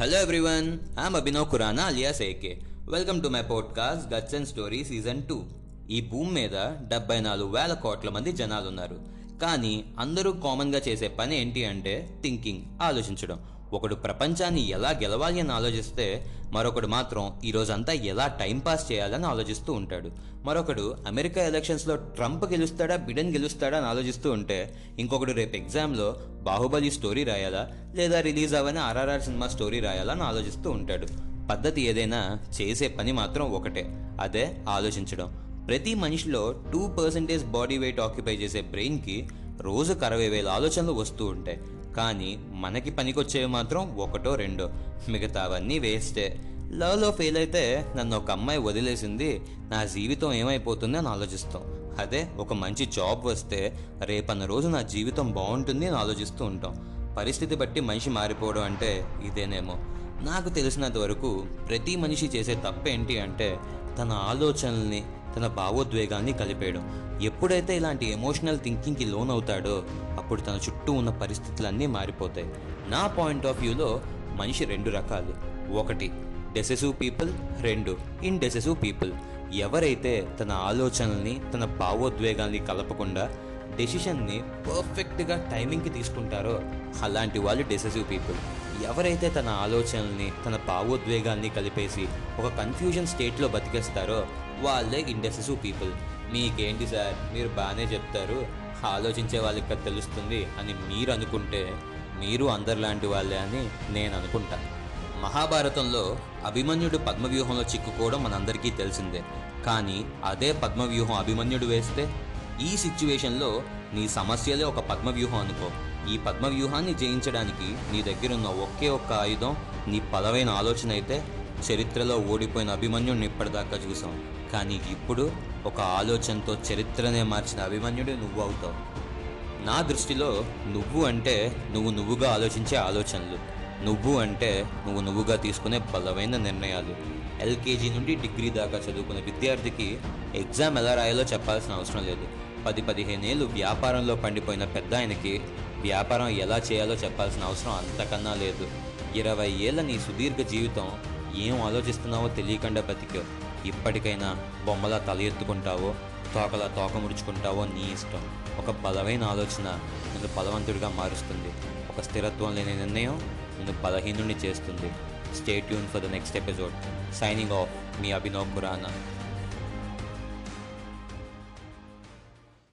Hello everyone I'm Abhinav Khurana alias AK welcome to my podcast guts and story season two ఈ భూమి మీద డెబ్బై నాలుగు వేల కోట్ల మంది జనాలు ఉన్నారు కానీ అందరూ కామన్గా చేసే పని ఏంటి అంటే థింకింగ్ ఆలోచించడం. ఒకడు ప్రపంచాన్ని ఎలా గెలవాలి అని ఆలోచిస్తే మరొకడు మాత్రం ఈరోజంతా ఎలా టైంపాస్ చేయాలని ఆలోచిస్తూ ఉంటాడు. మరొకడు అమెరికా ఎలక్షన్స్లో ట్రంప్ గెలుస్తాడా బిడెన్ గెలుస్తాడా అని ఆలోచిస్తూ ఉంటే ఇంకొకడు రేపు ఎగ్జామ్లో బాహుబలి స్టోరీ రాయాలా లేదా రిలీజ్ అవ్వని ఆర్ఆర్ఆర్ సినిమా స్టోరీ రాయాలా అని ఆలోచిస్తూ ఉంటాడు. పద్ధతి ఏదైనా చేసే పని మాత్రం ఒకటే అదే ఆలోచించడం. ప్రతి మనిషిలో two percentage body weight occupy చేసే బ్రెయిన్కి రోజుకు అరవై వేల ఆలోచనలు వస్తూ ఉంటాయి. కానీ మనకి పనికొచ్చేవి మాత్రం ఒకటో రెండో. మిగతావన్నీ వేస్టే. లవ్లో ఫెయిల్ అయితే నన్ను ఒక అమ్మాయి వదిలేసింది నా జీవితం ఏమైపోతుంది అని ఆలోచిస్తాం. అదే ఒక మంచి జాబ్ వస్తే రేపన్న రోజు నా జీవితం బాగుంటుంది అని ఆలోచిస్తూ ఉంటాం. పరిస్థితి బట్టి మనిషి మారిపోవడం అంటే ఇదేనేమో. నాకు తెలిసినంత వరకు ప్రతి మనిషి చేసే తప్పేంటి అంటే తన ఆలోచనల్ని తన భావోద్వేగాన్ని కలిపేయడం ఎప్పుడైతే ఇలాంటి ఎమోషనల్ థింకింగ్కి లోన్ అవుతాడో అప్పుడు తన చుట్టూ ఉన్న పరిస్థితులన్నీ మారిపోతాయి. నా పాయింట్ ఆఫ్ వ్యూలో మనిషి రెండు రకాలు. ఒకటి డెసెసివ్ పీపుల్ రెండు ఇన్డెసెసివ్ పీపుల్ ఎవరైతే తన ఆలోచనల్ని తన భావోద్వేగాల్ని కలపకుండా డెసిషన్ని పర్ఫెక్ట్గా టైమింగ్కి తీసుకుంటారో అలాంటి వాళ్ళు డెసిసివ్ పీపుల్ ఎవరైతే తన ఆలోచనల్ని తన భావోద్వేగాల్ని కలిపేసి ఒక కన్ఫ్యూజన్ స్టేట్లో బతికేస్తారో వాళ్ళే ఇండెసిసివ్ పీపుల్ మీకేంటి సార్? మీరు బాగానే చెప్తారు. ఆలోచించే వాళ్ళకి తెలుస్తుంది అని మీరు అనుకుంటే మీరు అందరిలాంటి వాళ్ళే అని నేను అనుకుంటా. మహాభారతంలో అభిమన్యుడు పద్మవ్యూహంలో చిక్కుకోవడం మనందరికీ తెలిసిందే. కానీ అదే పద్మవ్యూహం అభిమన్యుడు వేస్తే ఈ సిచ్యువేషన్లో నీ సమస్యలే ఒక పద్మవ్యూహం అనుకో. ఈ పద్మవ్యూహాన్ని జయించడానికి నీ దగ్గరున్న ఒకే ఒక్క ఆయుధం నీ పదవైన ఆలోచన అయితే చరిత్రలో ఓడిపోయిన అభిమన్యుడిని ఇప్పటిదాకా చూసాం. కానీ ఇప్పుడు ఒక ఆలోచనతో చరిత్రనే మార్చిన అభిమన్యుడు నువ్వు అవుతావు. నా దృష్టిలో నువ్వు అంటే నువ్వు నువ్వుగా ఆలోచించే ఆలోచనలు. నువ్వు అంటే నువ్వు నువ్వుగా తీసుకునే బలమైన నిర్ణయాలు. ఎల్కేజీ నుండి డిగ్రీ దాకా చదువుకునే విద్యార్థికి ఎగ్జామ్ ఎలా రాయాలో చెప్పాల్సిన అవసరం లేదు. పది పదిహేను ఏళ్ళు వ్యాపారంలో పండిపోయిన పెద్ద ఆయనకి వ్యాపారం ఎలా చేయాలో చెప్పాల్సిన అవసరం అంతకన్నా లేదు. ఇరవై ఏళ్ళ నీ సుదీర్ఘ జీవితం ఏం ఆలోచిస్తున్నావో తెలియకుండా బతికావు ఇప్పటికైనా బొమ్మలా తల ఎత్తుకుంటావో తోకలా తోక ముడుచుకుంటావో నీ ఇష్టం. ఒక బలమైన ఆలోచన నిన్ను బలవంతుడిగా మారుస్తుంది. ఒక స్థిరత్వం లేని నిర్ణయం నిన్ను బలహీనుడిని చేస్తుంది. Stay tune for the next episode signing off me Abhinav Khurana